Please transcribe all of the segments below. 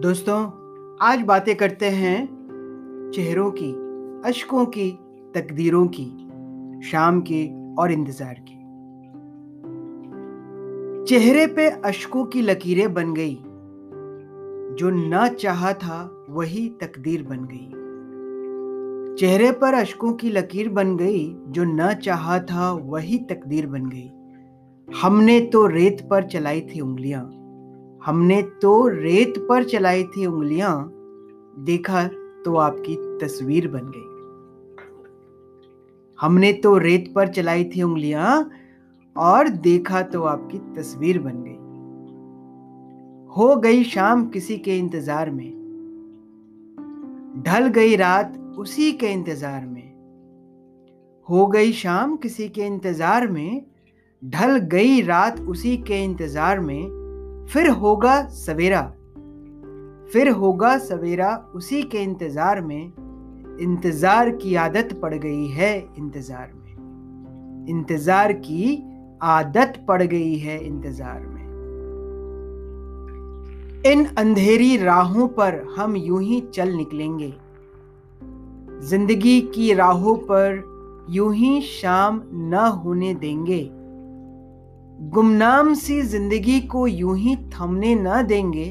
दोस्तों, आज बातें करते हैं चेहरों की, अशकों की, तकदीरों की, शाम की और इंतज़ार की। चेहरे पे अशकों की लकीरें बन गई। जो ना चाहा था, वही तकदीर बन गई। चेहरे पर अशकों की लकीर बन गई, जो ना चाहा था, वही तकदीर बन गई। हमने तो रेत पर चलाई थी उंगलियाँ। हमने तो रेत पर चलाई थी उंगलियाँ, देखा तो आपकी तस्वीर बन गई। हमने तो रेत पर चलाई थी उंगलियाँ, और देखा तो आपकी तस्वीर बन गई। हो गई शाम किसी के इंतज़ार में। ढल गई रात उसी के इंतज़ार में। हो गई शाम किसी के इंतज़ार में। ढल गई रात उसी के इंतज़ार में। फिर होगा सवेरा। फिर होगा सवेरा उसी के इंतज़ार में। इंतज़ार की आदत पड़ गई है इंतज़ार में। इंतज़ार की आदत पड़ गई है इंतज़ार में। इन अंधेरी राहों पर हम यूँ ही चल निकलेंगे। ज़िंदगी की राहों पर यूँ ही शाम न होने देंगे। गुमनाम सी ज़िंदगी को यूँ ही थमने न देंगे,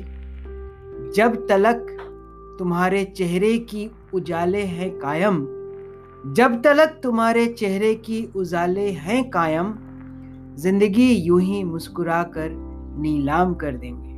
जब तलक तुम्हारे चेहरे की उजाले हैं कायम। जब तलक तुम्हारे चेहरे की उजाले हैं कायम, ज़िंदगी यूँ ही मुस्कुरा कर नीलाम कर देंगे।